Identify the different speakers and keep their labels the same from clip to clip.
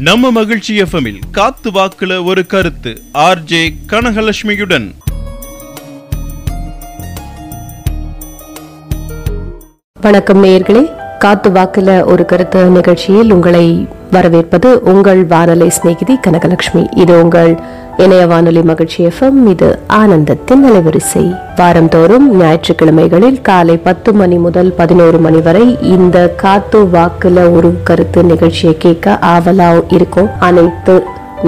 Speaker 1: நம்ம மகிழ்ச்சி எஃப்எம்மில் காத்து வாக்குல ஒரு கருத்து. ஆர்ஜே கனகலட்சுமியுடன்.
Speaker 2: வணக்கம் நேயர்களே. காத்து வாக்குல ஒரு கருத்து நிகழ்ச்சியில் உங்களை வரவேற்பது உங்கள் வானொலி சிநேகிதி கனகலட்சுமி. இது உங்கள் இணைய வானொலி மகிழ்ச்சி எஃப்எம் இது ஆனந்தத்தின் அலைவரிசை. வாரந்தோறும் ஞாயிற்றுக்கிழமைகளில் காலை பத்து மணி முதல் பதினோரு மணி வரை இந்த காத்து வாக்குல ஒரு கருத்து நிகழ்ச்சியை கேட்க ஆவலா இருக்கும். அனைத்து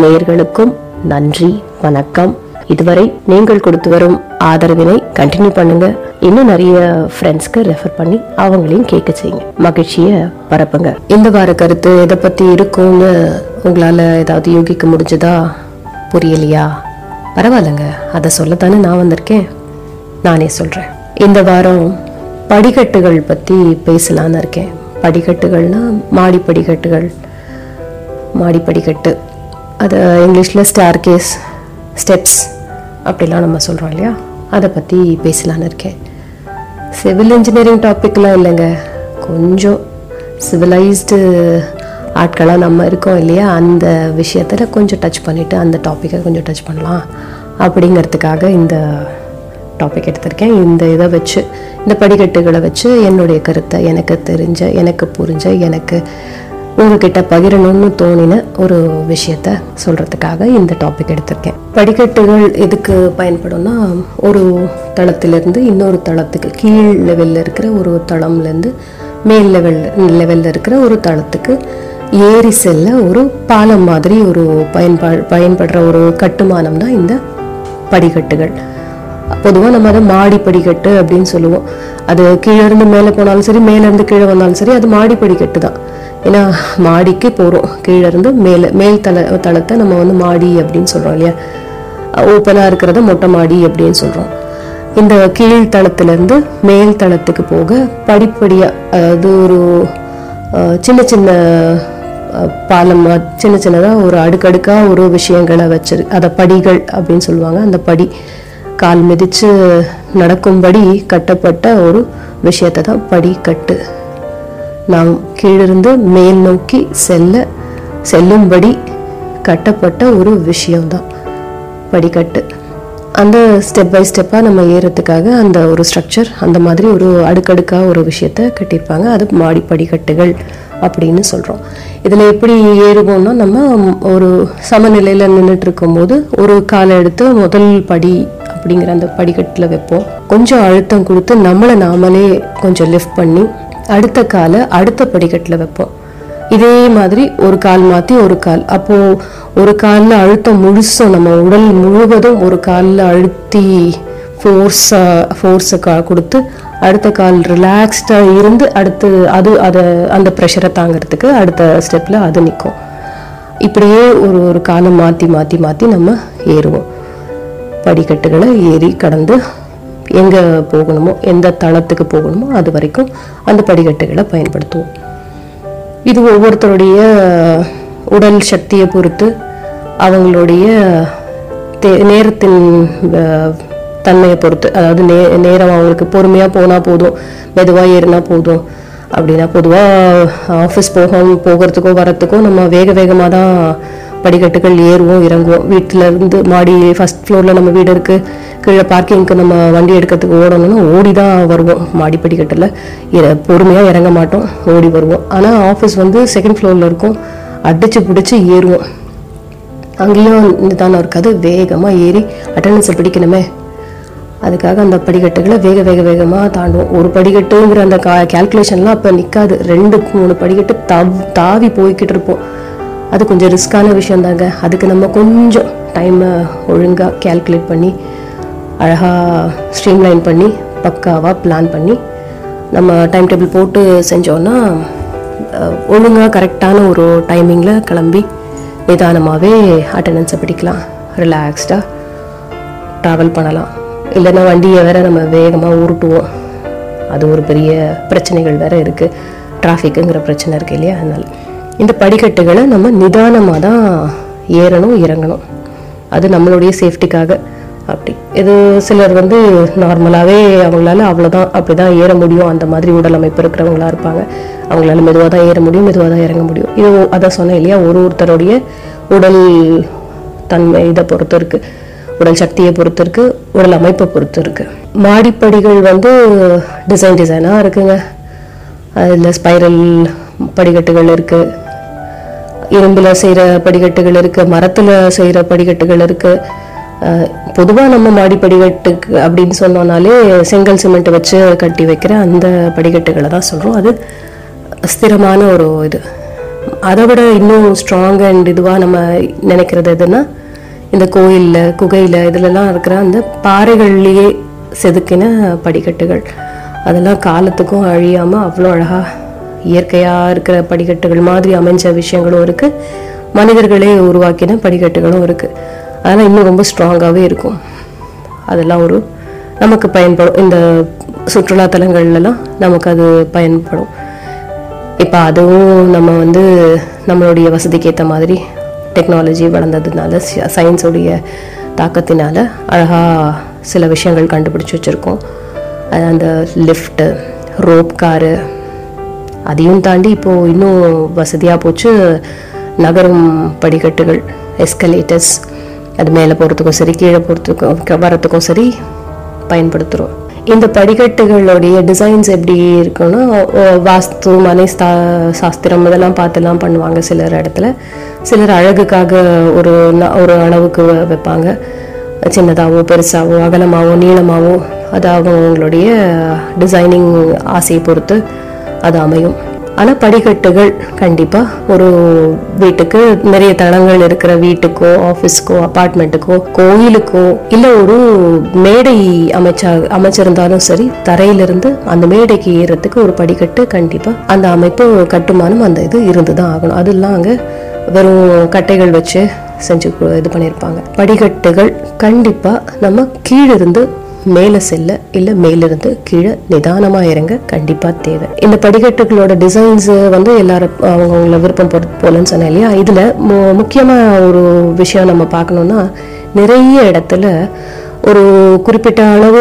Speaker 2: நேயர்களுக்கும் நன்றி வணக்கம். இதுவரை நீங்கள் கொடுத்து வரும் ஆதரவினை கண்டினியூ பண்ணுங்க. இன்னும் நிறைய ஃப்ரெண்ட்ஸ்க்கு ரெஃபர் பண்ணி அவங்களையும் கேட்க செய்யுங்க. மகிழ்ச்சியை பரப்புங்க. இந்த வார கருத்து எதை பத்தி இருக்கும்னு உங்களால ஏதாவது யூகிக்க முடிஞ்சதா? புரியலையா? பரவாயில்லைங்க அதை சொல்லத்தானே நான் வந்திருக்கேன். நானே சொல்கிறேன் இந்த வாரம் படிக்கட்டுகள் பற்றி பேசலான்னு இருக்கேன். படிக்கட்டுகள்னா மாடி படிக்கட்டுகள் மாடி படிக்கட்டு அது இங்கிலீஷில் ஸ்டார் கேஸ் ஸ்டெப்ஸ் அப்படிலாம் நம்ம சொல்கிறோம் இல்லையா? அதை பற்றி பேசலான்னு இருக்கேன். சிவில் இன்ஜினியரிங் டாப்பிக்லாம் இல்லைங்க. கொஞ்சம் சிவிலைஸ்டு ஆட்களாக நம்ம இருக்கோம் இல்லையா? அந்த விஷயத்தில் கொஞ்சம் டச் பண்ணிவிட்டு அந்த டாப்பிக்கை கொஞ்சம் டச் பண்ணலாம் அப்படிங்கிறதுக்காக இந்த டாபிக் எடுத்திருக்கேன். இந்த இதை வச்சு இந்த படிக்கட்டுகளை வச்சு என்னுடைய கருத்தை எனக்கு தெரிஞ்ச எனக்கு புரிஞ்ச எனக்கு உங்ககிட்ட பகிரணும்னு தோணின ஒரு விஷயத்த சொல்கிறதுக்காக இந்த டாபிக் எடுத்திருக்கேன். படிக்கட்டுகள் எதுக்கு பயன்படும்னா ஒரு தளத்திலிருந்து இன்னொரு தளத்துக்கு கீழ் லெவலில் இருக்கிற ஒரு தளம்லேருந்து மேல் லெவல் லெவலில் இருக்கிற ஒரு தளத்துக்கு ஏரி செல்ல ஒரு பாலம் மாதிரி ஒரு பயன்பா பயன்படுற ஒரு கட்டுமானம் தான் இந்த படிக்கட்டுகள். பொதுவாக நம்ம அதை மாடி படிக்கட்டு அப்படின்னு சொல்லுவோம். அது கீழே இருந்து மேலே போனாலும் சரி மேலேருந்து கீழே வந்தாலும் சரி அது மாடி படிக்கட்டு தான். ஏன்னா மாடிக்கு போகிறோம் கீழே இருந்து மேலே மேல் தள தளத்தை நம்ம வந்து மாடி அப்படின்னு சொல்கிறோம் இல்லையா? ஓப்பனாக இருக்கிறத மொட்டை மாடி அப்படின்னு சொல்கிறோம் இந்த கீழ் தளத்துலேருந்து மேல் தளத்துக்கு போக படிப்படியாக அதாவது ஒரு சின்ன சின்ன பாலம் சின்ன சின்னதாக ஒரு அடுக்கடுக்காக ஒரு விஷயங்களை வச்சிரு அதை படிகள் அப்படின்னு சொல்லுவாங்க. அந்த படி கால் மிதிச்சு நடக்கும்படி கட்டப்பட்ட ஒரு விஷயத்தை தான் படிக்கட்டு. நாம் கீழிருந்து மேல் நோக்கி செல்ல செல்லும்படி கட்டப்பட்ட ஒரு விஷயம்தான் படிக்கட்டு. அந்த ஸ்டெப் பை ஸ்டெப்பாக நம்ம ஏறத்துக்காக அந்த ஒரு ஸ்ட்ரக்சர் அந்த மாதிரி ஒரு அடுக்கடுக்காக ஒரு விஷயத்த கட்டியிருப்பாங்க. அது மாடி படிக்கட்டுகள் அப்படின்னு சொல்கிறோம் இதில் எப்படி ஏறுவோம்னா நம்ம ஒரு சமநிலையில் நின்றுட்டு இருக்கும்போது ஒரு காலை எடுத்து முதல் படி அப்படிங்கிற அந்த படிக்கட்டில் வைப்போம். கொஞ்சம் அழுத்தம் கொடுத்து நம்மளை நாமளே கொஞ்சம் லிஃப்ட் பண்ணி அடுத்த காலை அடுத்த படிக்கட்டில் வைப்போம். இதே மாதிரி ஒரு கால் மாற்றி ஒரு கால். அப்போ ஒரு காலில் அழுத்தம் முழுசும் நம்ம உடல் முழுவதும் ஒரு காலில் அழுத்தி ஃபோர்ஸை ஃபோர்ஸை கா கொடுத்து அடுத்த கால் ரிலாக்ஸ்டாக இருந்து அடுத்து அது அதை அந்த ப்ரெஷரை தாங்கிறதுக்கு அடுத்த ஸ்டெப்பில் அது நிற்கும் இப்படியே ஒரு ஒரு காலை மாற்றி மாற்றி மாற்றி நம்ம ஏறுவோம். படிக்கட்டுகளை ஏறி கடந்து எங்கே போகணுமோ எந்த தளத்துக்கு போகணுமோ அது வரைக்கும் அந்த படிக்கட்டுகளை பயன்படுத்துவோம். இது ஒவ்வொருத்தருடைய உடல் சக்தியை பொறுத்து அவங்களுடைய தே- நேரத்தின் தன்மையை பொறுத்து. அதாவது நே நேரம் அவங்களுக்கு பொறுமையாக போனால் போதும். மெதுவாக ஏறினா போதும். அப்படின்னா பொதுவாக ஆஃபீஸ் போக போகிறதுக்கோ வரத்துக்கோ நம்ம வேக வேகமாக தான் படிக்கட்டுகள் ஏறுவோம் இறங்குவோம். வீட்டில் இருந்து மாடி ஃபர்ஸ்ட் ஃப்ளோரில் நம்ம வீடு இருக்குது கீழே பார்க்கிங்க்கு நம்ம வண்டி எடுக்கிறதுக்கு ஓடணும்னா ஓடி தான் வருவோம். மாடி படிக்கட்டில் இற- பொறுமையாக இறங்க மாட்டோம் ஓடி வருவோம். ஆனால் ஆஃபீஸ் வந்து செகண்ட் ஃப்ளோரில் இருக்கும். அடித்து பிடிச்சி ஏறுவோம். அங்கேயும் தானே இருக்காது வேகமாக ஏறி அட்டண்டன்ஸை பிடிக்கணுமே. அதுக்காக அந்த படிக்கட்டுகளை வேக வேக வேகமாக தாண்டுவோம். ஒரு படிக்கட்டுங்கிற அந்த கா கேல்குலேஷன்லாம் அப்போ நிற்காது ரெண்டு மூணு படிக்கட்டு தவ் தாவி போய்கிட்டு இருப்போம். அது கொஞ்சம் ரிஸ்கான விஷயந்தாங்க அதுக்கு நம்ம கொஞ்சம் டைமை ஒழுங்காக கேல்குலேட் பண்ணி அழகாக ஸ்ட்ரீம்லைன் பண்ணி பக்காவாக பிளான் பண்ணி நம்ம டைம் டேபிள் போட்டு செஞ்சோன்னா ஒழுங்காக கரெக்டான ஒரு டைமிங்கில் கிளம்பி நிதானமாகவே அட்டண்டன்ஸை பிடிக்கலாம். ரிலாக்ஸ்டாக ட்ராவல் பண்ணலாம். இல்லைன்னா வண்டியை வேற நம்ம வேகமாக உருட்டுவோம் அது ஒரு பெரிய பிரச்சனைகள் வேற இருக்குது டிராஃபிக்குங்கிற பிரச்சனை இருக்கு இல்லையா? அதனால இந்த படிக்கட்டுகளை நம்ம நிதானமாக தான் ஏறணும் இறங்கணும். அது நம்மளுடைய சேஃப்டிக்காக அப்படி. இது சிலர் வந்து நார்மலாகவே அவங்களால அவ்வளோதான் அப்படி தான் ஏற முடியும். அந்த மாதிரி உடல் அமைப்பு இருக்கிறவங்களா இருப்பாங்க. அவங்களால மெதுவாக தான் ஏற முடியும் மெதுவாக தான் இறங்க முடியும். இது அதான் சொன்னேன் இல்லையா? ஒரு ஒருத்தருடைய உடல் தன்மை இதை பொறுத்து இருக்குது உடல் சக்தியை பொறுத்து இருக்கு உடல் அமைப்பை பொறுத்து இருக்கு மாடிப்படிகள் வந்து டிசைன் டிசைனாக இருக்குங்க. அதில் ஸ்பைரல் படிக்கட்டுகள் இருக்கு. இரும்பில் செய்கிற படிக்கட்டுகள் இருக்கு மரத்தில் செய்கிற படிக்கட்டுகள் இருக்கு. பொதுவாக நம்ம மாடி படிக்கட்டுக்கு அப்படின்னு சொன்னோம்னாலே செங்கல் சிமெண்ட் வச்சு கட்டி வைக்கிற அந்த படிக்கட்டுகளை தான் சொல்கிறோம் அது ஸ்திரமான ஒரு இது. அதை விட இன்னும் ஸ்ட்ராங் அண்ட் இதுவாக நம்ம நினைக்கிறது எதுன்னா இந்த கோயிலில் குகையில் இதுலலாம் இருக்கிற அந்த பாறைகள்லேயே செதுக்கின படிக்கட்டுகள். அதெல்லாம் காலத்துக்கும் அழியாமல் அவ்வளோ அழகாக இயற்கையாக இருக்கிற படிக்கட்டுகள் மாதிரி அமைஞ்ச விஷயங்களும் இருக்குது மனிதர்களே உருவாக்கின படிக்கட்டுகளும் இருக்குது அதெல்லாம் இன்னும் ரொம்ப ஸ்ட்ராங்காகவே இருக்கும். அதெல்லாம் ஒரு நமக்கு பயன்படும். இந்த சுற்றுலாத்தலங்கள்லாம் நமக்கு அது பயன்படும். இப்போ அதுவும் நம்ம வந்து நம்மளுடைய வசதிக்கு ஏற்ற மாதிரி டெக்னாலஜி வளர்ந்ததுனால சயின்ஸுடைய தாக்கத்தினால் அழகாக சில விஷயங்கள் கண்டுபிடிச்சி வச்சுருக்கோம். அது அந்த லிஃப்ட்டு ரோப் காரு அதையும் தாண்டி இப்போது இன்னும் வசதியாக போச்சு. நகரும் படிக்கட்டுகள் எஸ்கலேட்டர்ஸ் அது மேலே போகிறதுக்கும் சரி கீழே போகிறதுக்கும் வரத்துக்கும் சரி பயன்படுத்துகிறோம் இந்த படிக்கட்டுகளுடைய டிசைன்ஸ் எப்படி இருக்குன்னா வாஸ்து மனை ஸ்தா சாஸ்திரம் இதெல்லாம் பார்த்துலாம் பண்ணுவாங்க சிலர் இடத்துல. சிலர் அழகுக்காக ஒரு ஒரு அளவுக்கு வ- வைப்பாங்க. சின்னதாகவோ பெருசாகவோ அகலமாகவோ நீளமாகவோ அது அவங்களுடைய டிசைனிங் ஆசையை பொறுத்து அது அமையும். ஆனால் படிக்கட்டுகள் கண்டிப்பாக ஒரு வீட்டுக்கு நிறைய தளங்கள் இருக்கிற வீட்டுக்கோ ஆஃபீஸ்க்கோ அப்பார்ட்மெண்ட்டுக்கோ கோயிலுக்கோ இல்லை ஒரு மேடை அமைச்சா அமைச்சிருந்தாலும் சரி தரையிலிருந்து அந்த மேடைக்கு ஏறத்துக்கு ஒரு படிக்கட்டு கண்டிப்பாக அந்த அமைப்பு கட்டுமானம் அந்த இது இருந்து தான் ஆகணும். அதெல்லாம் அங்கே வெறும் கட்டைகள் வச்சு செஞ்சு இது பண்ணியிருப்பாங்க படிக்கட்டுகள் கண்டிப்பாக நம்ம கீழிருந்து மேலே செல்ல இல்லை மேலிருந்து கீழே நிதானமாக இறங்க கண்டிப்பாக தேவை. இந்த படிக்கட்டுகளோட டிசைன்ஸ் வந்து எல்லாரும் அவங்கவுங்கள விருப்பம் பொறுத்து போலன்னு சொன்னேன் இல்லையா? இதில் மு முக்கியமாக ஒரு விஷயம் நம்ம பார்க்கணுன்னா நிறைய இடத்துல ஒரு குறிப்பிட்ட அளவு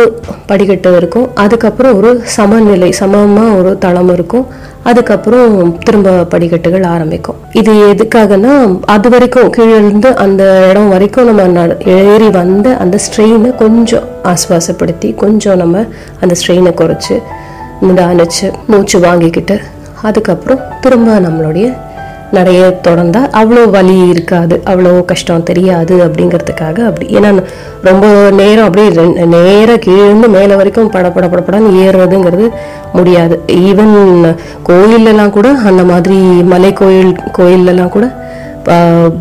Speaker 2: படிக்கட்டு இருக்கும். அதுக்கப்புறம் ஒரு சமநிலை சமமாக ஒரு தளம் இருக்கும். அதுக்கப்புறம் திரும்ப படிக்கட்டுகள் ஆரம்பிக்கும். இது எதுக்காகனா அது வரைக்கும் கீழே இருந்து அந்த இடம் வரைக்கும் நம்ம ஏறி வந்த அந்த ஸ்ட்ரெயினை கொஞ்சம் ஆஸ்வாசப்படுத்தி கொஞ்சம் நம்ம அந்த ஸ்ட்ரெயினை குறைச்சி நிதானிச்சு மூச்சு வாங்கிக்கிட்டு அதுக்கப்புறம் திரும்ப நம்மளுடைய நிறைய தொடர்ந்தால் அவ்வளோ வலி இருக்காது அவ்வளோ கஷ்டம் தெரியாது அப்படிங்கிறதுக்காக அப்படி. ஏன்னா ரொம்ப நேரம் அப்படியே நேராக கீழேருந்து மேலே வரைக்கும் பட பட படப்படன்னு ஏறுறதுங்கிறது முடியாது. ஈவன் கோயிலெல்லாம் கூட அந்த மாதிரி மலை கோயில் கோயிலெல்லாம் கூட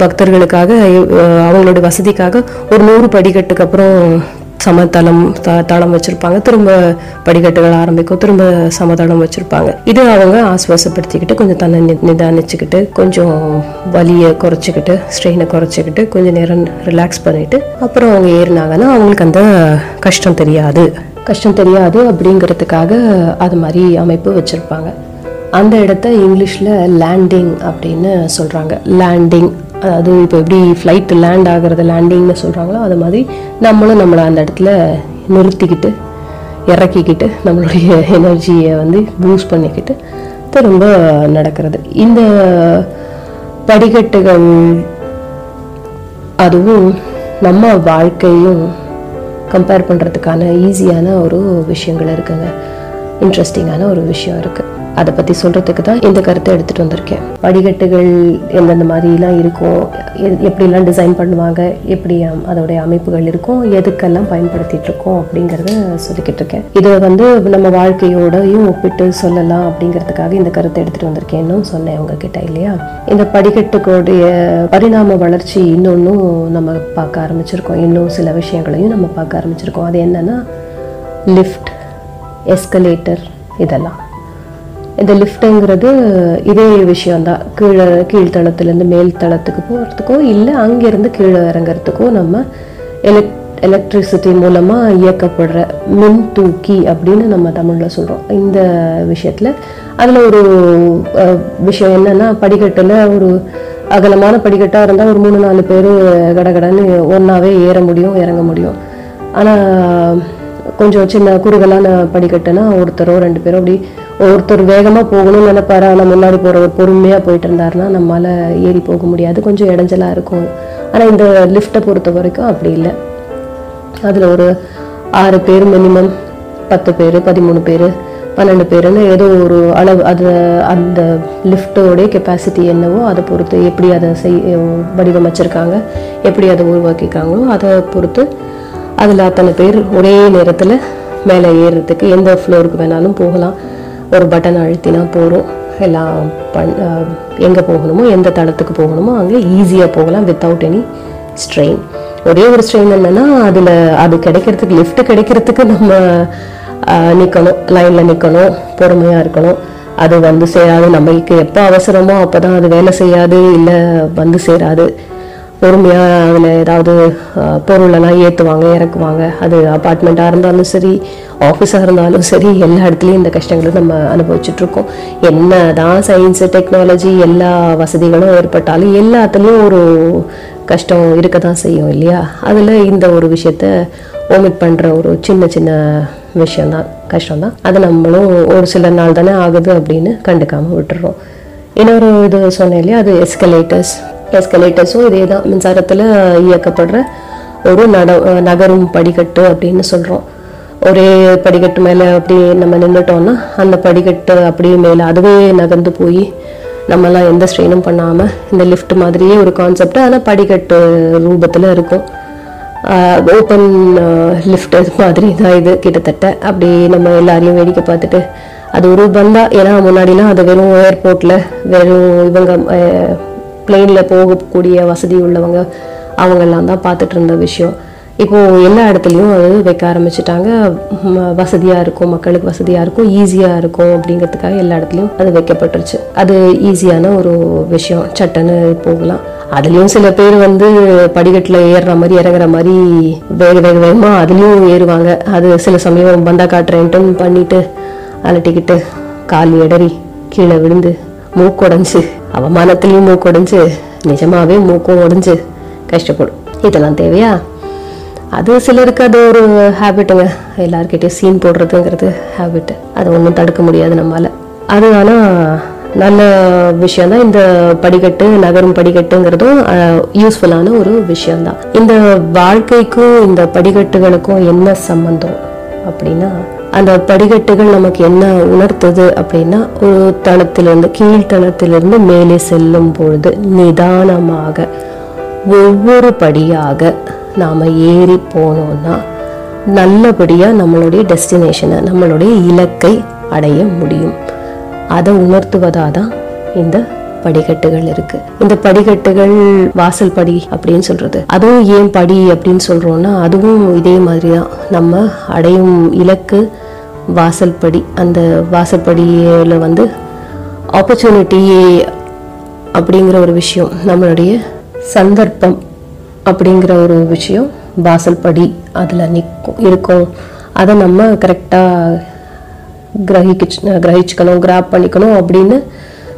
Speaker 2: பக்தர்களுக்காக அவங்களோட அவங்களுடைய வசதிக்காக ஒரு நூறு படிக்கட்டுக்கு அப்புறம் சமதளம் த- தளம் வச்சிருப்பாங்க. திரும்ப படிக்கட்டுகள் ஆரம்பிக்கும் திரும்ப சமதளம் வச்சிருப்பாங்க. இது அவங்க ஆஸ்வாசப்படுத்திக்கிட்டு கொஞ்சம் தன்னை நி- நிதானிச்சுக்கிட்டு கொஞ்சம் வலியை குறைச்சிக்கிட்டு ஸ்ட்ரெயினை குறைச்சிக்கிட்டு கொஞ்சம் நேரம் ரிலாக்ஸ் பண்ணிட்டு அப்புறம் அவங்க ஏறினாங்கன்னா அவங்களுக்கு அந்த கஷ்டம் தெரியாது. கஷ்டம் தெரியாது அப்படிங்கிறதுக்காக அது மாதிரி அமைப்பு வச்சுருப்பாங்க. அந்த இடத்த இங்கிலீஷில் லேண்டிங் அப்படின்னு சொல்கிறாங்க லேண்டிங் அதாவது இப்போ எப்படி ஃப்ளைட் லேண்ட் ஆகிறது லேண்டிங்னு சொல்கிறாங்களோ அது மாதிரி நம்மளும் நம்மளை அந்த இடத்துல நிறுத்திக்கிட்டு இறக்கிக்கிட்டு நம்மளுடைய எனர்ஜியை வந்து பூஸ்ட் பண்ணிக்கிட்டு திரும்ப நடக்கிறது. இந்த படிக்கட்டுகள் அதுவும் நம்ம வாழ்க்கையும் கம்பேர் பண்ணுறதுக்கான ஈஸியான ஒரு விஷயங்கள் இருக்குங்க. இன்ட்ரெஸ்டிங்கான ஒரு விஷயம் இருக்குது அதை பற்றி சொல்கிறதுக்கு தான் இந்த கருத்தை எடுத்துகிட்டு வந்திருக்கேன். படிக்கட்டுகள் எந்தெந்த மாதிரிலாம் இருக்கும் எப்படிலாம் டிசைன் பண்ணுவாங்க எப்படி அதோடைய அமைப்புகள் இருக்கும் எதுக்கெல்லாம் பயன்படுத்திட்டு இருக்கோம் அப்படிங்கிறத சொல்லிக்கிட்டு இருக்கேன். இதை வந்து நம்ம வாழ்க்கையோடையும் ஒப்பிட்டு சொல்லலாம் அப்படிங்கிறதுக்காக இந்த கருத்தை எடுத்துகிட்டு வந்திருக்கேன்னு சொன்னேன் உங்ககிட்ட இல்லையா? இந்த படிக்கட்டுகளுடைய பரிணாம வளர்ச்சி இன்னொன்னும் நம்ம பார்க்க ஆரம்பிச்சிருக்கோம். இன்னும் சில விஷயங்களையும் நம்ம பார்க்க ஆரம்பிச்சிருக்கோம். அது என்னென்னா லிஃப்ட் எஸ்கலேட்டர் இதெல்லாம். இந்த லிஃப்ட்டுங்கிறது இதே விஷயம்தான். கீழே கீழ்த்தளத்துலேருந்து மேல் தளத்துக்கு போகிறதுக்கோ இல்லை அங்கேருந்து கீழே இறங்குறதுக்கோ நம்ம எலக் எலக்ட்ரிசிட்டி மூலமாக இயக்கப்படுற மின் தூக்கி அப்படின்னு நம்ம தமிழில் சொல்கிறோம் இந்த விஷயத்தில் அதில் ஒரு அஹ், விஷயம் என்னன்னா படிக்கட்டில் ஒரு அகலமான படிக்கட்டாக இருந்தால் ஒரு மூணு நாலு பேர் கடகடன்னு ஒன்றாவே ஏற முடியும் இறங்க முடியும். ஆனால் கொஞ்சம் சின்ன குறுகலான படிக்கட்டுனா ஒருத்தரோ ரெண்டு பேரோ அப்படி ஒருத்தர் வேகமாக போகணும்னு நினைப்பாரு ஆனால் முன்னாடி போகிறவர் பொறுமையாக போயிட்டு இருந்தாருன்னா நம்மளால் ஏறி போக முடியாது. கொஞ்சம் இடைஞ்சலாக இருக்கும். ஆனால் இந்த லிஃப்ட்டை பொறுத்த வரைக்கும் அப்படி இல்லை. அதில் ஒரு ஆறு பேர் மினிமம் பத்து பேர் பதிமூணு பேர் பன்னெண்டு பேருன்னு ஏதோ ஒரு அளவு அது அந்த லிஃப்ட்டோடைய கெப்பாசிட்டி என்னவோ அதை பொறுத்து எப்படி அதை செய் வடிவமைச்சிருக்காங்க எப்படி அதை உருவாக்கியிருக்காங்களோ அதை பொறுத்து அதில் அத்தனை பேர் ஒரே நேரத்தில் மேலே ஏறுறதுக்கு எந்த ஃப்ளோருக்கு வேணாலும் போகலாம். ஒரு பட்டன் அழுத்தினா போகிறோம் எல்லாம் பண் எங்கே போகணுமோ எந்த தளத்துக்கு போகணுமோ அங்கே ஈஸியாக போகலாம் வித்தவுட் எனி ஸ்ட்ரெயின் ஒரே ஒரு ஸ்ட்ரெயின் என்னென்னா அதில் அது கிடைக்கிறதுக்கு லிஃப்ட் கிடைக்கிறதுக்கு நம்ம நிற்கணும் லைனில் நிற்கணும் பொறுமையாக இருக்கணும். அது வந்து சேராது. நம்மளுக்கு எப்போ அவசரமோ அப்போ தான் அது வேலை செய்யாது. இல்லை வந்து சேராது. பொறுமையாக அதில் ஏதாவது பொருளெல்லாம் ஏற்றுவாங்க இறக்குவாங்க. அது அப்பார்ட்மெண்ட்டாக இருந்தாலும் சரி ஆஃபீஸாக இருந்தாலும் சரி எல்லா இடத்துலையும் இந்த கஷ்டங்களை நம்ம அனுபவிச்சுட்ருக்கோம். என்ன தான் சயின்ஸு டெக்னாலஜி எல்லா வசதிகளும் ஏற்பட்டாலும் எல்லாத்துலேயும் ஒரு கஷ்டம் இருக்க தான் செய்யும் இல்லையா? அதில் இந்த ஒரு விஷயத்த ஓமிட் பண்ணுற ஒரு சின்ன சின்ன விஷயந்தான் கஷ்டம்தான். அது நம்மளும் ஒரு சில நாள் தானே ஆகுது அப்படின்னு கண்டுக்காமல் விட்டுறோம். இன்னொரு இது சொன்னேன் இல்லையா? அது எஸ்கலேட்டர்ஸ் எஸ்கலேட்டர்ஸும் இதே தான் மின்சாரத்தில் இயக்கப்படுற ஒரு நட நகரும் படிக்கட்டு அப்படின்னு சொல்கிறோம் ஒரே படிக்கட்டு மேலே அப்படி நம்ம நின்றுட்டோம்னா அந்த படிக்கட்டு அப்படியே மேலே அதுவே நகர்ந்து போய் நம்மலாம் எந்த ஸ்ட்ரெயினும் பண்ணாமல் இந்த லிஃப்ட் மாதிரியே ஒரு கான்செப்ட் ஆனால் படிக்கட்டு ரூபத்தில் இருக்கும். ஓப்பன் லிஃப்ட் மாதிரி தான் இது கிட்டத்தட்ட. அப்படி நம்ம எல்லாரையும் வேடிக்கை பார்த்துட்டு அது ஒரு பந்தா. ஏன்னா முன்னாடிலாம் அது வெறும் ஏர்போர்ட்டில் வெறும் இவங்க பிளெயினில் போகக்கூடிய வசதி உள்ளவங்க அவங்கெல்லாம் தான் பார்த்துட்டு இருந்த விஷயம். இப்போது எல்லா இடத்துலையும் அது வைக்க ஆரம்பிச்சிட்டாங்க. வசதியாக இருக்கும் மக்களுக்கு வசதியாக இருக்கும் ஈஸியாக இருக்கும் அப்படிங்கிறதுக்காக எல்லா இடத்துலையும் அது வைக்கப்பட்டுருச்சு. அது ஈஸியான ஒரு விஷயம். சட்டன்னு போகலாம். அதுலேயும் சில பேர் வந்து படிக்கட்டில் ஏறுற மாதிரி இறங்குற மாதிரி வேக வேக வேகமாக அதுலேயும் ஏறுவாங்க. அது சில சமயம் பந்தா காட்டுறேன்ட்டு பண்ணிட்டு அலட்டிக்கிட்டு கால் எடறி கீழே விழுந்து மூக்குடைஞ்சு அவமானத்துலேயும் மூக்குடைஞ்சு நிஜமாவே மூக்கும் உடைஞ்சு கஷ்டப்படும். இதெல்லாம் தேவையா? அது சிலருக்கு அது ஒரு ஹேபிட்டுங்க எல்லாருக்கிட்டையும் சீன் போடுறதுங்கிறது ஹேபிட் அது ஒன்றும் தடுக்க முடியாது நம்மால. அது ஆனால் நல்ல விஷயம் தான் இந்த படிக்கட்டு நகரும் படிக்கட்டுங்கிறதும் யூஸ்ஃபுல்லான ஒரு விஷயம்தான். இந்த வாழ்க்கைக்கும் இந்த படிக்கட்டுகளுக்கும் என்ன சம்பந்தம் அப்படின்னா அந்த படிக்கட்டுகள் நமக்கு என்ன உணர்த்துது அப்படின்னா ஒரு தளத்திலிருந்து கீழ்த்தளத்திலிருந்து மேலே செல்லும் பொழுது நிதானமாக ஒவ்வொரு படியாக நாம் ஏறி போனோம்னா நல்லபடியாக நம்மளுடைய டெஸ்டினேஷனை நம்மளுடைய இலக்கை அடைய முடியும். அதை உணர்த்துவதாக தான் இந்த படிக்கட்டுகள் இருக்கு. இந்த படிக்கட்டுகள் வாசல் படி அப்படின்னு சொல்றது. அதுவும் ஏன் படி அப்படின்னு சொல்றோம்னா அதுவும் இதே மாதிரி தான் நம்ம அடையும் இலக்கு வாசல் படி. அந்த வாசல்படியில வந்து ஆப்பர்ச்சுனிட்டி அப்படிங்கிற ஒரு விஷயம் நம்மளுடைய சந்தர்ப்பம் அப்படிங்கிற ஒரு விஷயம் வாசல் படி அதில் நிற்கும் இருக்கும். அதை நம்ம கரெக்டாக கிரகிச்சு கிரகிச்சுக்கணும் கிராப் பண்ணிக்கணும் அப்படின்னு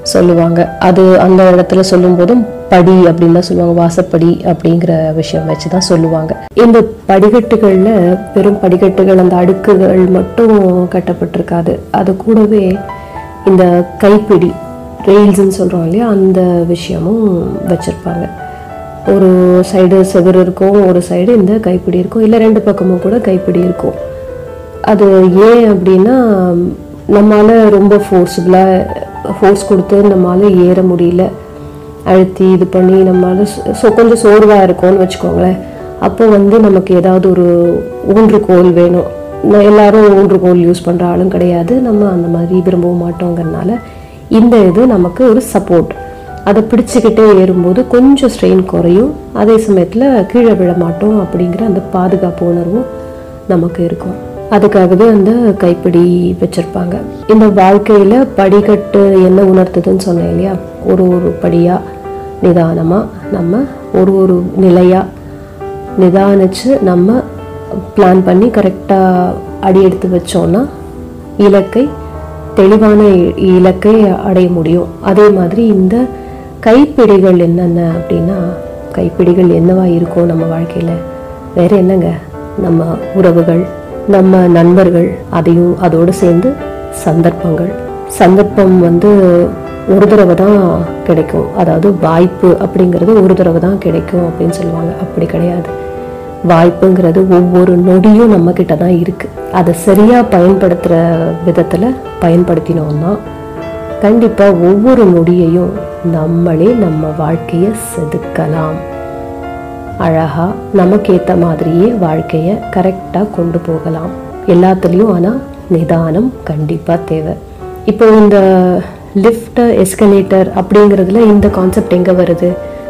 Speaker 2: சொல்லுவாங்க. அது அந்த இடத்துல சொல்லும் போதும் படி அப்படின்னு தான் சொல்லுவாங்க. வாசப்படி அப்படிங்கிற விஷயம் வச்சு தான் சொல்லுவாங்க. இந்த படிக்கட்டுகளில் பெரும் படிக்கட்டுகள் அந்த அடுக்குகள் மட்டும் கட்டப்பட்டிருக்காது. அது கூடவே இந்த கைப்பிடி ரெயில்ஸ்ன்னு சொல்கிறோம் இல்லையா? அந்த விஷயமும் வச்சுருப்பாங்க. ஒரு சைடு செவுரு இருக்கும் ஒரு சைடு இந்த கைப்பிடி இருக்கும். இல்லை ரெண்டு பக்கமும் கூட கைப்பிடி இருக்கும். அது ஏன் அப்படின்னா நம்மளால் ரொம்ப ஃபோர்ஸபுளாக ஃபோர்ஸ் கொடுத்து நம்மளால் ஏற முடியல. அழுத்தி இது பண்ணி நம்மளால் ஸோ கொஞ்சம் சோர்வாக இருக்கோம்னு வச்சுக்கோங்களேன். அப்போ வந்து நமக்கு ஏதாவது ஒரு ஊன்றுகோல் வேணும். நான் எல்லாரும் ஊன்றுகோல் யூஸ் பண்ணுற ஆளும் கிடையாது. நம்ம அந்த மாதிரி விரும்பவும் மாட்டோங்கிறனால இந்த இது நமக்கு ஒரு சப்போர்ட் அதை பிடிச்சிக்கிட்டே ஏறும்போது கொஞ்சம் ஸ்ட்ரெயின் குறையும். அதே சமயத்தில் கீழே விழ மாட்டோம் அப்படிங்கிற அந்த பாதுகாப்பு உணர்வும் நமக்கு இருக்கும். அதுக்காகவே அந்த கைப்பிடி வச்சிருப்பாங்க. இந்த வாழ்க்கையில படிக்கட்டு என்ன உணர்த்துதுன்னு சொன்னேன் இல்லையா? ஒரு ஒரு படியா நிதானமா நம்ம ஒரு ஒரு நிலையா நிதானிச்சு நம்ம பிளான் பண்ணி கரெக்டாக அடி எடுத்து வச்சோம்னா இலக்கை தெளிவான இ- இலக்கை அடைய முடியும். அதே மாதிரி இந்த கைப்பிடிகள் என்னென்ன அப்படின்னா கைப்பிடிகள் என்னவா இருக்கும் நம்ம வாழ்க்கையில் வேற என்னங்க? நம்ம உறவுகள் நம்ம நண்பர்கள் அதையும் அதோடு சேர்ந்து சந்தர்ப்பங்கள். சந்தர்ப்பம் வந்து ஒரு தடவை தான் கிடைக்கும். அதாவது வாய்ப்பு அப்படிங்கிறது ஒரு தடவை தான் கிடைக்கும் அப்படின்னு சொல்லுவாங்க. அப்படி கிடையாது. வாய்ப்புங்கிறது ஒவ்வொரு நொடியும் நம்ம கிட்ட தான் இருக்கு. அதை சரியா பயன்படுத்துற விதத்துல பயன்படுத்தினோம்னா கண்டிப்பா ஒவ்வொரு நொடியையும் நம்மளே நம்ம வாழ்க்கையை செதுக்கலாம். அழகா நமக்கு ஏற்ற மாதிரியே வாழ்க்கைய கரெக்டா கொண்டு போகலாம். எல்லாத்துலேயும் ஆனா நிதானம் கண்டிப்பா தேவை. இப்போ இந்த லிஃப்ட் எஸ்கலேட்டர் அப்படிங்கிறதுல இந்த கான்செப்ட் எங்கே வருது?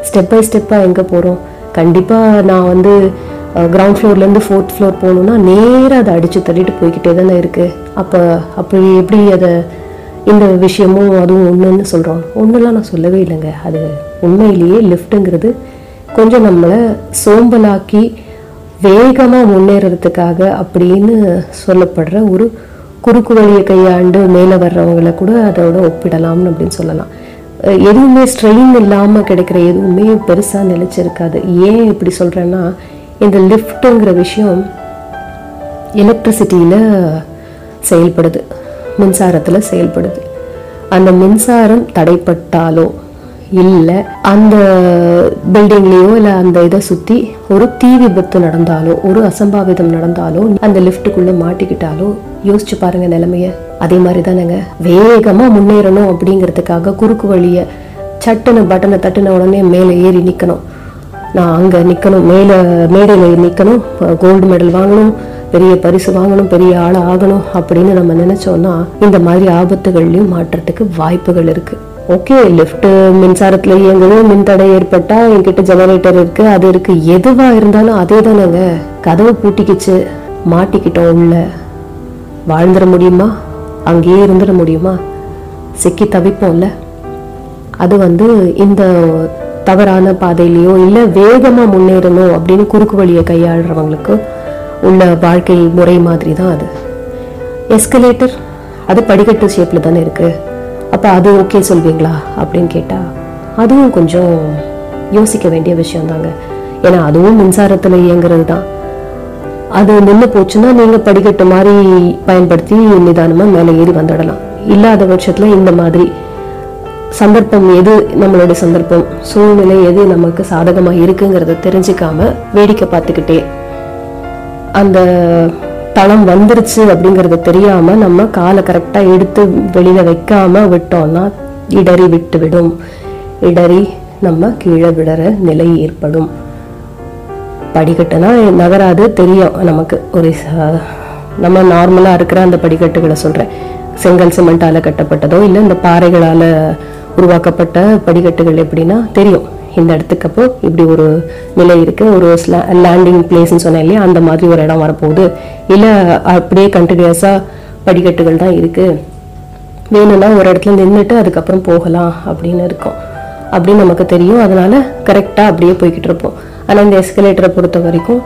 Speaker 2: ஸ்டெப் பை ஸ்டெப்பாக எங்கே போகிறோம் கண்டிப்பாக நான் வந்து கிரவுண்ட் ஃப்ளோர்லேருந்து ஃபோர்த் ஃப்ளோர் போகணுன்னா நேராக அதை அடித்து தள்ளிட்டு போய்கிட்டே தானே இருக்குது அப்போ அப்படி எப்படி அதை இந்த விஷயமும் அதுவும் ஒன்றுன்னு சொல்கிறோம் ஒன்றுலாம் நான் சொல்லவே இல்லைங்க. அது உண்மையிலேயே லிஃப்ட்டுங்கிறது கொஞ்சம் நம்மளை சோம்பலாக்கி வேகமாக முன்னேறதுக்காக அப்படின்னு சொல்லப்படுற ஒரு குறுக்கு வழியை கையாண்டு மேலே வர்றவங்களை கூட அதோட ஒப்பிடலாம்னு அப்படின்னு சொல்லலாம். எதுவுமே ஸ்ட்ரெயின் இல்லாமல் கிடைக்கிற எதுவுமே பெருசாக நிலச்சிருக்காது. ஏன் இப்படி சொல்கிறேன்னா இந்த லிஃப்ட்டுங்கிற விஷயம் எலக்ட்ரிசிட்டியில் செயல்படுது. மின்சாரத்தில் செயல்படுது. அந்த மின்சாரம் தடைப்பட்டாலோ இல்லை. அந்த பில்டிங்லேயோ இல்லை அந்த இதை சுற்றி ஒரு தீ விபத்து நடந்தாலோ ஒரு அசம்பாவிதம் நடந்தாலோ அந்த லிஃப்ட்டுக்குள்ளே மாட்டிக்கிட்டாலோ யோசிச்சு பாருங்க நிலைமைய. அதே மாதிரி தானேங்க வேகமாக முன்னேறணும் அப்படிங்கிறதுக்காக குறுக்கு வழியை சட்டுன்னு பட்டனை தட்டுன உடனே மேலே ஏறி நிற்கணும் நான் அங்கே நிற்கணும் மேலே மேடையில் நிற்கணும் கோல்டு மெடல் வாங்கணும் பெரிய பரிசு வாங்கணும் பெரிய ஆள் ஆகணும் அப்படின்னு நம்ம நினச்சோன்னா இந்த மாதிரி ஆபத்துகள்லையும் மாற்றத்துக்கு வாய்ப்புகள் இருக்குது ஓகே லிஃப்ட் மின்சாரத்தில் இயங்குது மின்தடை ஏற்பட்டால் என்கிட்ட ஜெனரேட்டர் இருக்குது அது இருக்குது எதுவாக இருந்தாலும் அதே தானேங்க கதவு பூட்டிக்கிச்சு மாட்டிக்கிட்டோம் உள்ள. வாழ்ந்துட முடியுமா? அங்கேயே இருந்துட முடியுமா? சிக்கி தவிப்போம்ல. அது வந்து இந்த தவறான பாதையிலையோ இல்லை வேகமாக முன்னேறணும் அப்படின்னு குறுக்கு வழியை கையாளுறவங்களுக்கு உள்ள வாழ்க்கை முறை மாதிரி தான் அது. எஸ்கலேட்டர் அது படிக்கட்டு ஷேப்பில் தானே இருக்குது அப்போ அது ஓகே சொல்வீங்களா? அப்படின்னு கேட்டால் அதுவும் கொஞ்சம் யோசிக்க வேண்டிய விஷயம் தாங்க ஏன்னா அதுவும் மின்சாரத்தில் இயங்குறது தான் அது நின்று போச்சுன்னா நீங்கள் படிக்கட்டு மாதிரி பயன்படுத்தி நிதானமாக மேலே ஏறி வந்துடலாம். இல்லாத பட்சத்தில் இந்த மாதிரி சந்தர்ப்பம் எது நம்மளுடைய சந்தர்ப்பம் சூழ்நிலை எது நமக்கு சாதகமாக இருக்குங்கிறத தெரிஞ்சுக்காம வேடிக்கை பார்த்துக்கிட்டே அந்த பழம் வந்துருச்சு அப்படிங்கறது தெரியாம நம்ம காலை கரெக்டா எடுத்து வெளியில வைக்காம விட்டோம்னா இடறி விட்டு விடும் இடறி நம்ம கீழே விடற நிலை ஏற்படும். படிக்கட்டுனா நகராது தெரியும் நமக்கு. ஒரு நம்ம நார்மலாக இருக்கிற அந்த படிக்கட்டுகளை சொல்கிறேன் செங்கல் சிமெண்டால கட்டப்பட்டதோ இல்லை இந்த பாறைகளால் உருவாக்கப்பட்ட படிக்கட்டுகள் எப்படின்னா தெரியும். இந்த இடத்துக்கு அப்போ இப்படி ஒரு நிலை இருக்கு. ஒரு லேண்டிங் பிளேஸ்னு சொன்னேன் இல்லையா? அந்த மாதிரி ஒரு இடம் வரப்போகுது. இல்லை அப்படியே கண்டினியூஸாக படிக்கட்டுகள் தான் இருக்கு. வேணும்னா ஒரு இடத்துல நின்றுட்டு அதுக்கப்புறம் போகலாம் அப்படின்னு இருக்கும். அப்படின்னு நமக்கு தெரியும். அதனால கரெக்டாக அப்படியே போய்கிட்டு இருப்போம். ஆனால் இந்த எஸ்கலேட்டரை பொறுத்த வரைக்கும்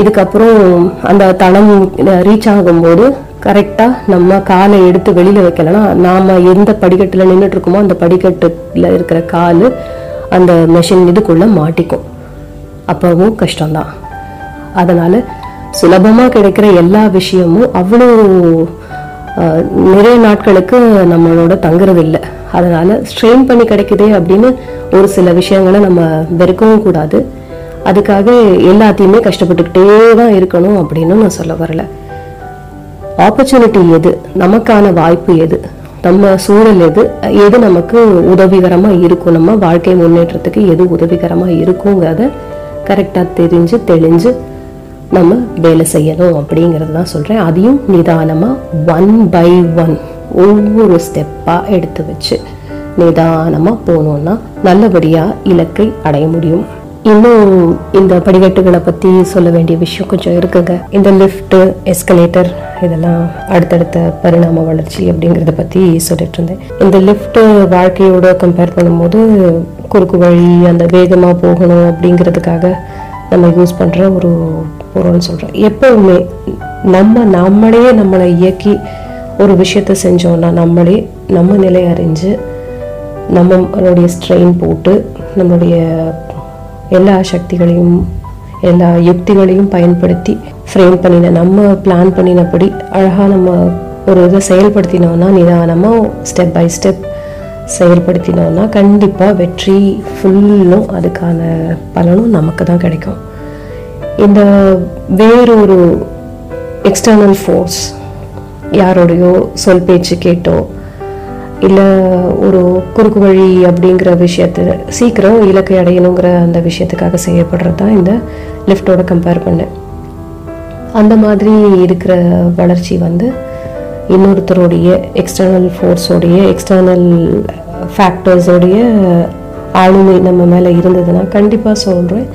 Speaker 2: இதுக்கப்புறம் அந்த தளம் ரீச் ஆகும்போது கரெக்டாக நம்ம காலை எடுத்து வெளியில் வைக்கலைன்னா நாம் எந்த படிக்கட்டில் நின்றுட்டு இருக்கோமோ அந்த படிக்கட்டுல இருக்கிற கால் அந்த மெஷின் இதுக்குள்ளே மாட்டிக்கும். அப்பவும் கஷ்டம்தான். அதனால் சுலபமாக கிடைக்கிற எல்லா விஷயமும் அவ்வளோ நிறைய நாட்களுக்கு நம்மளோட தங்குறது இல்லை அதனால் ஸ்ட்ரெயின் பண்ணி கிடைக்குதே அப்படின்னு ஒரு சில விஷயங்களை நம்ம வெறுக்கவும் கூடாது. அதுக்காக எல்லாத்தையுமே கஷ்டப்பட்டுக்கிட்டே தான் இருக்கணும் அப்படின்னு நான் சொல்ல வரல. ஆப்பர்ச்சுனிட்டி எது? நமக்கான வாய்ப்பு எது? நம்ம சூழல் எது எது நமக்கு உதவிகரமா இருக்கும்? நம்ம வாழ்க்கை முன்னேற்றத்துக்கு எது உதவிகரமா இருக்குங்கிறத கரெக்டா தெரிஞ்சு தெளிஞ்சு நம்ம வேலை செய்யணும் அப்படிங்கிறது தான் சொல்றேன். அதையும் நிதானமா ஒன் பை ஒன் ஒவ்வொரு ஸ்டெப்பா எடுத்து வச்சு நிதானமா போனோம்னா நல்லபடியா இலக்கை அடைய முடியும். இன்னும் இந்த படிக்கட்டுகளை பற்றி சொல்ல வேண்டிய விஷயம் கொஞ்சம் இருக்குங்க. இந்த லிஃப்ட்டு எஸ்கலேட்டர் இதெல்லாம் அடுத்தடுத்த பரிணாம வளர்ச்சி அப்படிங்கிறத பற்றி சொல்லிட்டு இருந்தேன். இந்த லிஃப்ட் வாழ்க்கையோட கம்பேர் பண்ணும்போது குறுக்கு வழி அந்த வேகமாக போகணும் அப்படிங்கிறதுக்காக நம்ம யூஸ் பண்ணுற ஒரு பொருள்னு சொல்கிறோம் எப்போவுமே நம்ம நம்மளே நம்மளை இயக்கி ஒரு விஷயத்த செஞ்சோன்னா நம்மளே நம்ம நிலை அறிஞ்சு நம்மளுடைய ஸ்ட்ரெயின் போட்டு நம்மளுடைய எல்லா சக்திகளையும் எல்லா யுக்திகளையும் பயன்படுத்தி ஃப்ரேம் பண்ணின நம்ம பிளான் பண்ணினபடி அழகாக நம்ம ஒரு இதை செயல்படுத்தினோன்னா நிதானமாக ஸ்டெப் பை ஸ்டெப் செயல்படுத்தினோம்னா கண்டிப்பாக வெற்றி ஃபுல்லும் அதுக்கான பலனும் நமக்கு தான் கிடைக்கும். இந்த வேறொரு எக்ஸ்டர்னல் ஃபோர்ஸ் யாரோடையோ சொல் பேச்சு கேட்டோ இல்லை ஒரு குறுக்கு வழி அப்படிங்கிற விஷயத்த சீக்கிரம் இலக்கை அடையணுங்கிற அந்த விஷயத்துக்காக செய்யப்படுறது தான் இந்த லிஃப்டோட கம்பேர் பண்ணேன் அந்த மாதிரி இருக்கிற வளர்ச்சி வந்து இன்னொருத்தருடைய எக்ஸ்டர்னல் ஃபோர்ஸோடைய எக்ஸ்டர்னல் ஃபேக்டர்ஸோடைய ஆளுமை நம்ம மேலே இருந்ததுன்னா கண்டிப்பாக சொல்கிறேன்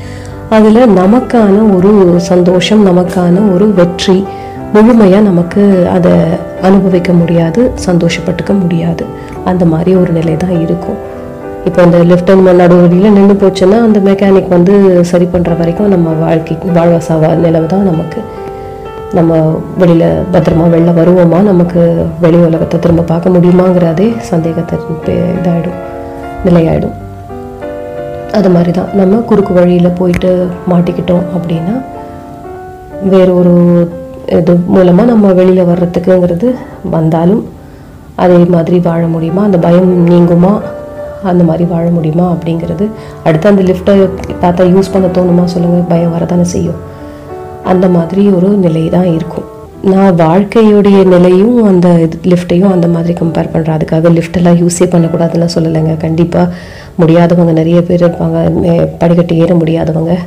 Speaker 2: அதில் நமக்கான ஒரு சந்தோஷம் நமக்கான ஒரு வெற்றி முழுமையாக நமக்கு அதை அனுபவிக்க முடியாது சந்தோஷப்பட்டுக்க முடியாது. அந்த மாதிரி ஒரு நிலை தான் இருக்கும். இப்போ இந்த லெஃப்ட் ஹேண்ட் நடுவழியில் நின்று போச்சுன்னா அந்த மெக்கானிக் வந்து சரி பண்ணுற வரைக்கும் நம்ம வாழ்க்கை வாழ்வாசாவா நிலவு தான் நமக்கு. நம்ம வெளியில் பத்திரமா வெளில வருவோமா? நமக்கு வெளி உலகத்தை திரும்ப பார்க்க முடியுமாங்கிறதே சந்தேகத்தை பே- நிலையாயிடும். அது மாதிரி தான் நம்ம குறுக்கு வழியில் போயிட்டு மாட்டிக்கிட்டோம் அப்படின்னா வேறு ஒரு இது மூலமாக நம்ம வெளியில் வர்றதுக்குங்கிறது வந்தாலும் அதே மாதிரி வாழ முடியுமா? அந்த பயம் நீங்குமா? அந்த மாதிரி வாழ முடியுமா? அப்படிங்கிறது அடுத்து அந்த லிஃப்ட்டை பார்த்தா யூஸ் பண்ண தோணுமா சொல்லுங்கள் பயம் வரதானே செய்யும். அந்த மாதிரி ஒரு நிலை தான் இருக்கும். நான் வாழ்க்கையுடைய நிலையும் அந்த லிஃப்ட்டையும் அந்த மாதிரி கம்பேர் பண்ணுறேன் அதுக்காக லிஃப்டெல்லாம் யூஸே பண்ணக்கூடாதுன்னு சொல்லலைங்க. கண்டிப்பாக முடியாதவங்க நிறைய பேர் இருப்பாங்க. படிக்கட்டு ஏற முடியாதவங்க.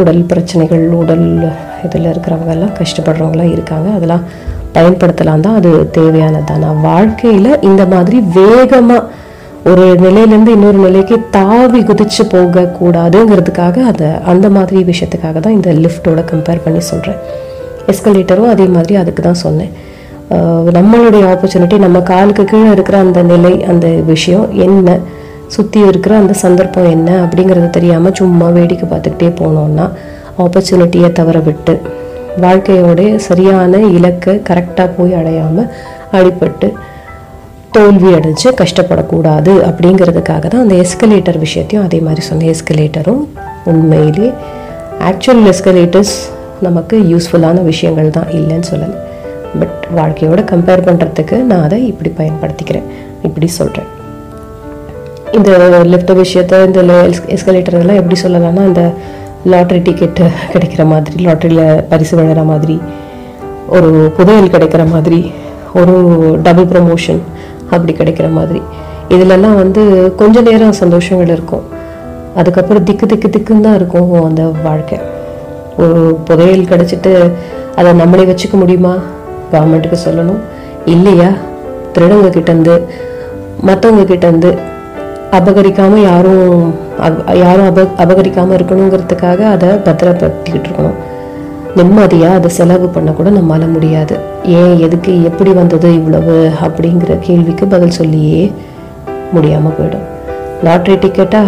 Speaker 2: உடல் பிரச்சனைகள் உடல் இதில் இருக்கிறவங்க எல்லாம் கஷ்டப்படுறவங்களாம் இருக்காங்க. அதெல்லாம் பயன்படுத்தலாம் தான் அது தேவையானது தான். நான் வாழ்க்கையில் இந்த மாதிரி வேகமாக ஒரு நிலையிலேருந்து இன்னொரு நிலைக்கு தாவி குதிச்சு போகக்கூடாதுங்கிறதுக்காக அதை அந்த மாதிரி விஷயத்துக்காக தான் இந்த லிஃப்ட்டோட கம்பேர் பண்ணி சொல்கிறேன் எஸ்கலேட்டரும் அதே மாதிரி அதுக்கு தான் சொன்னேன். நம்மளுடைய ஆப்பர்ச்சுனிட்டி நம்ம காலுக்கு கீழே இருக்கிற அந்த நிலை அந்த விஷயம் என்ன? சுற்றி இருக்கிற அந்த சந்தர்ப்பம் என்ன அப்படிங்கிறது தெரியாமல் சும்மா வேடிக்கை பார்த்துக்கிட்டே போனோம்னா ஆப்பர்ச்சுனிட்டியை தவற விட்டு வாழ்க்கையோடைய சரியான இலக்கை கரெக்டாக போய் அடையாமல் அடிபட்டு தோல்வி அடைஞ்சு கஷ்டப்படக்கூடாது அப்படிங்கிறதுக்காக தான் அந்த எஸ்கலேட்டர் விஷயத்தையும் அதே மாதிரி சொன்னேன் எஸ்கலேட்டரும் உண்மையிலே ஆக்சுவல் எஸ்கலேட்டர்ஸ் நமக்கு யூஸ்ஃபுல்லான விஷயங்கள் தான் இல்லைன்னு சொல்லலை. பட் வாழ்க்கையோட கம்பேர் பண்ணுறதுக்கு நான் அதை இப்படி பயன்படுத்திக்கிறேன். இப்படி சொல்கிறேன் இந்த லிஃப்ட் விஷயத்த இந்த எஸ்கலேட்டர் எல்லாம் எப்படி சொல்லலாம்னா இந்த லாட்ரி டிக்கெட் கிடைக்கிற மாதிரி லாட்ரியில் பரிசு விழுற மாதிரி ஒரு புதையல் கிடைக்கிற மாதிரி ஒரு டபுள் ப்ரமோஷன் அப்படி கிடைக்கிற மாதிரி. இதிலெல்லாம் வந்து கொஞ்ச நேரம் சந்தோஷங்கள் இருக்கும். அதுக்கப்புறம் திக்கு திக்கு திக்குன்னு தான் இருக்கும் அந்த வாழ்க்கை. ஒரு புதையல் கிடச்சிட்டு அதை நம்மளே வச்சுக்க முடியுமா? கவர்மெண்ட்டுக்கு சொல்லணும். இல்லையா? திருடவங்க கிட்டேருந்து மற்றவங்க கிட்டேருந்து அபகரிக்காமல் யாரும் யாரும் அப அபகரிக்காமல் இருக்கணுங்கிறதுக்காக அதை பத்திரப்படுத்திக்கிட்டு இருக்கணும் நிம்மதியாக அதை செலவு பண்ணக்கூட நம்மளால் முடியாது. ஏன் எதுக்கு எப்படி வந்தது இவ்வளவு அப்படிங்கிற கேள்விக்கு பதில் சொல்லியே முடியாமல் போயிடும். லாட்ரி டிக்கெட்டா?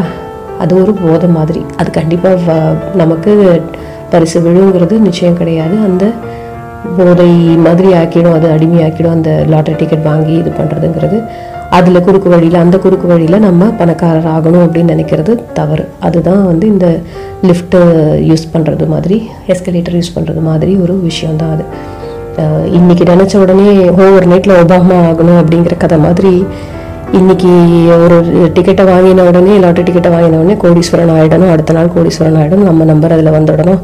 Speaker 2: அது ஒரு போதை மாதிரி. அது கண்டிப்பாக நமக்கு பரிசு விழுங்கிறது நிச்சயம் கிடையாது. அந்த போதை மாதிரி ஆக்கிடும் அது அடிமையாக்கிடும் அந்த லாட்ரி டிக்கெட் வாங்கி இது பண்ணுறதுங்கிறது அதில் குறுக்கு வழியில் அந்த குறுக்கு வழியில் நம்ம பணக்காரர் ஆகணும் அப்படின்னு நினைக்கிறது தவறு. அதுதான் வந்து இந்த லிஃப்ட்டு யூஸ் பண்ணுறது மாதிரி எஸ்கலேட்டர் யூஸ் பண்ணுறது மாதிரி ஒரு விஷயம்தான் அது. இன்னைக்கு நினச்ச உடனே ஓவர் நைட்டில் ஒபாமா ஆகணும் அப்படிங்கிற கதை மாதிரி இன்னைக்கு ஒரு டிக்கெட்டை வாங்கின உடனே லாட்டரி டிக்கெட்டை வாங்கின உடனே கோடீஸ்வரன் ஆயிடணும் அடுத்த நாள் கோடீஸ்வரன் ஆயிடணும் நம்ம நம்பர் அதில் வந்துடணும்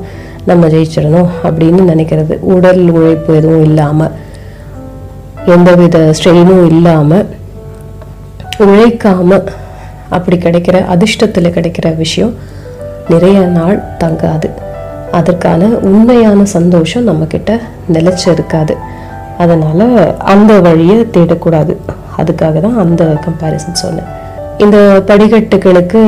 Speaker 2: நம்ம ஜெயிச்சிடணும் அப்படின்னு நினைக்கிறது. உடல் உழைப்பு எதுவும் இல்லாமல் எந்தவித ஸ்ட்ரெயினும் இல்லாமல் உழைக்காம அப்படி கிடைக்கிற அதிர்ஷ்டத்தில் கிடைக்கிற விஷயம் நிறைய நாள் தங்காது. அதற்கான உண்மையான சந்தோஷம் நம்மக்கிட்ட நிலச்சி இருக்காது. அதனால் அந்த வழியை தேடக்கூடாது. அதுக்காக தான் அந்த கம்பேரிசன் சொன்னேன். இந்த படிக்கட்டுகளுக்கு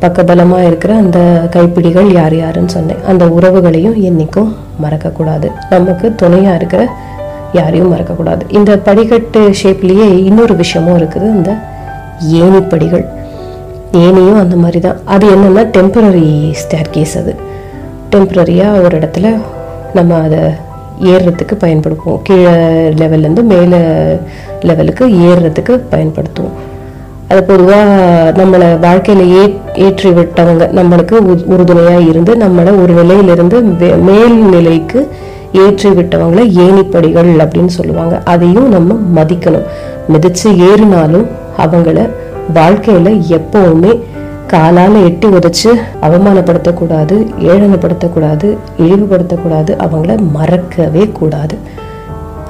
Speaker 2: பக்கபலமாக இருக்கிற அந்த கைப்பிடிகள் யார் யாருன்னு சொன்னேன். அந்த உறவுகளையும் என்றைக்கும் மறக்கக்கூடாது. நமக்கு துணையாக இருக்கிற யாரையும் மறக்கக்கூடாது. இந்த படிக்கட்டு ஷேப்லேயே இன்னொரு விஷயமும் இருக்குது. இந்த ஏணிப்படிகள் ஏனியும் அந்த மாதிரி தான் அது என்னென்னா டெம்பரரி ஸ்டேர் கேஸ் அது டெம்பரரியாக ஒரு இடத்துல நம்ம அதை ஏறுறதுக்கு பயன்படுத்துவோம். கீழே லெவல்லேருந்து மேலே லெவலுக்கு ஏறுறதுக்கு பயன்படுத்துவோம். அது பொதுவாக நம்மளை வாழ்க்கையில் ஏ ஏற்றி விட்டவங்க நம்மளுக்கு உ- உறுதுணையாக இருந்து நம்மளை ஒரு நிலையிலிருந்து மேல் நிலைக்கு ஏற்றி விட்டவங்கள ஏணிப்படிகள் அப்படின்னு சொல்லுவாங்க. அதையும் நம்ம மதிக்கணும். மிதிச்சு ஏறினாலும் அவங்கள வாழ்க்கையில எப்பவுமே காலால் எட்டி உதைச்சு அவமானப்படுத்தக்கூடாது ஏழனப்படுத்தக்கூடாது இழிவுபடுத்தக்கூடாது அவங்கள மறக்கவே கூடாது.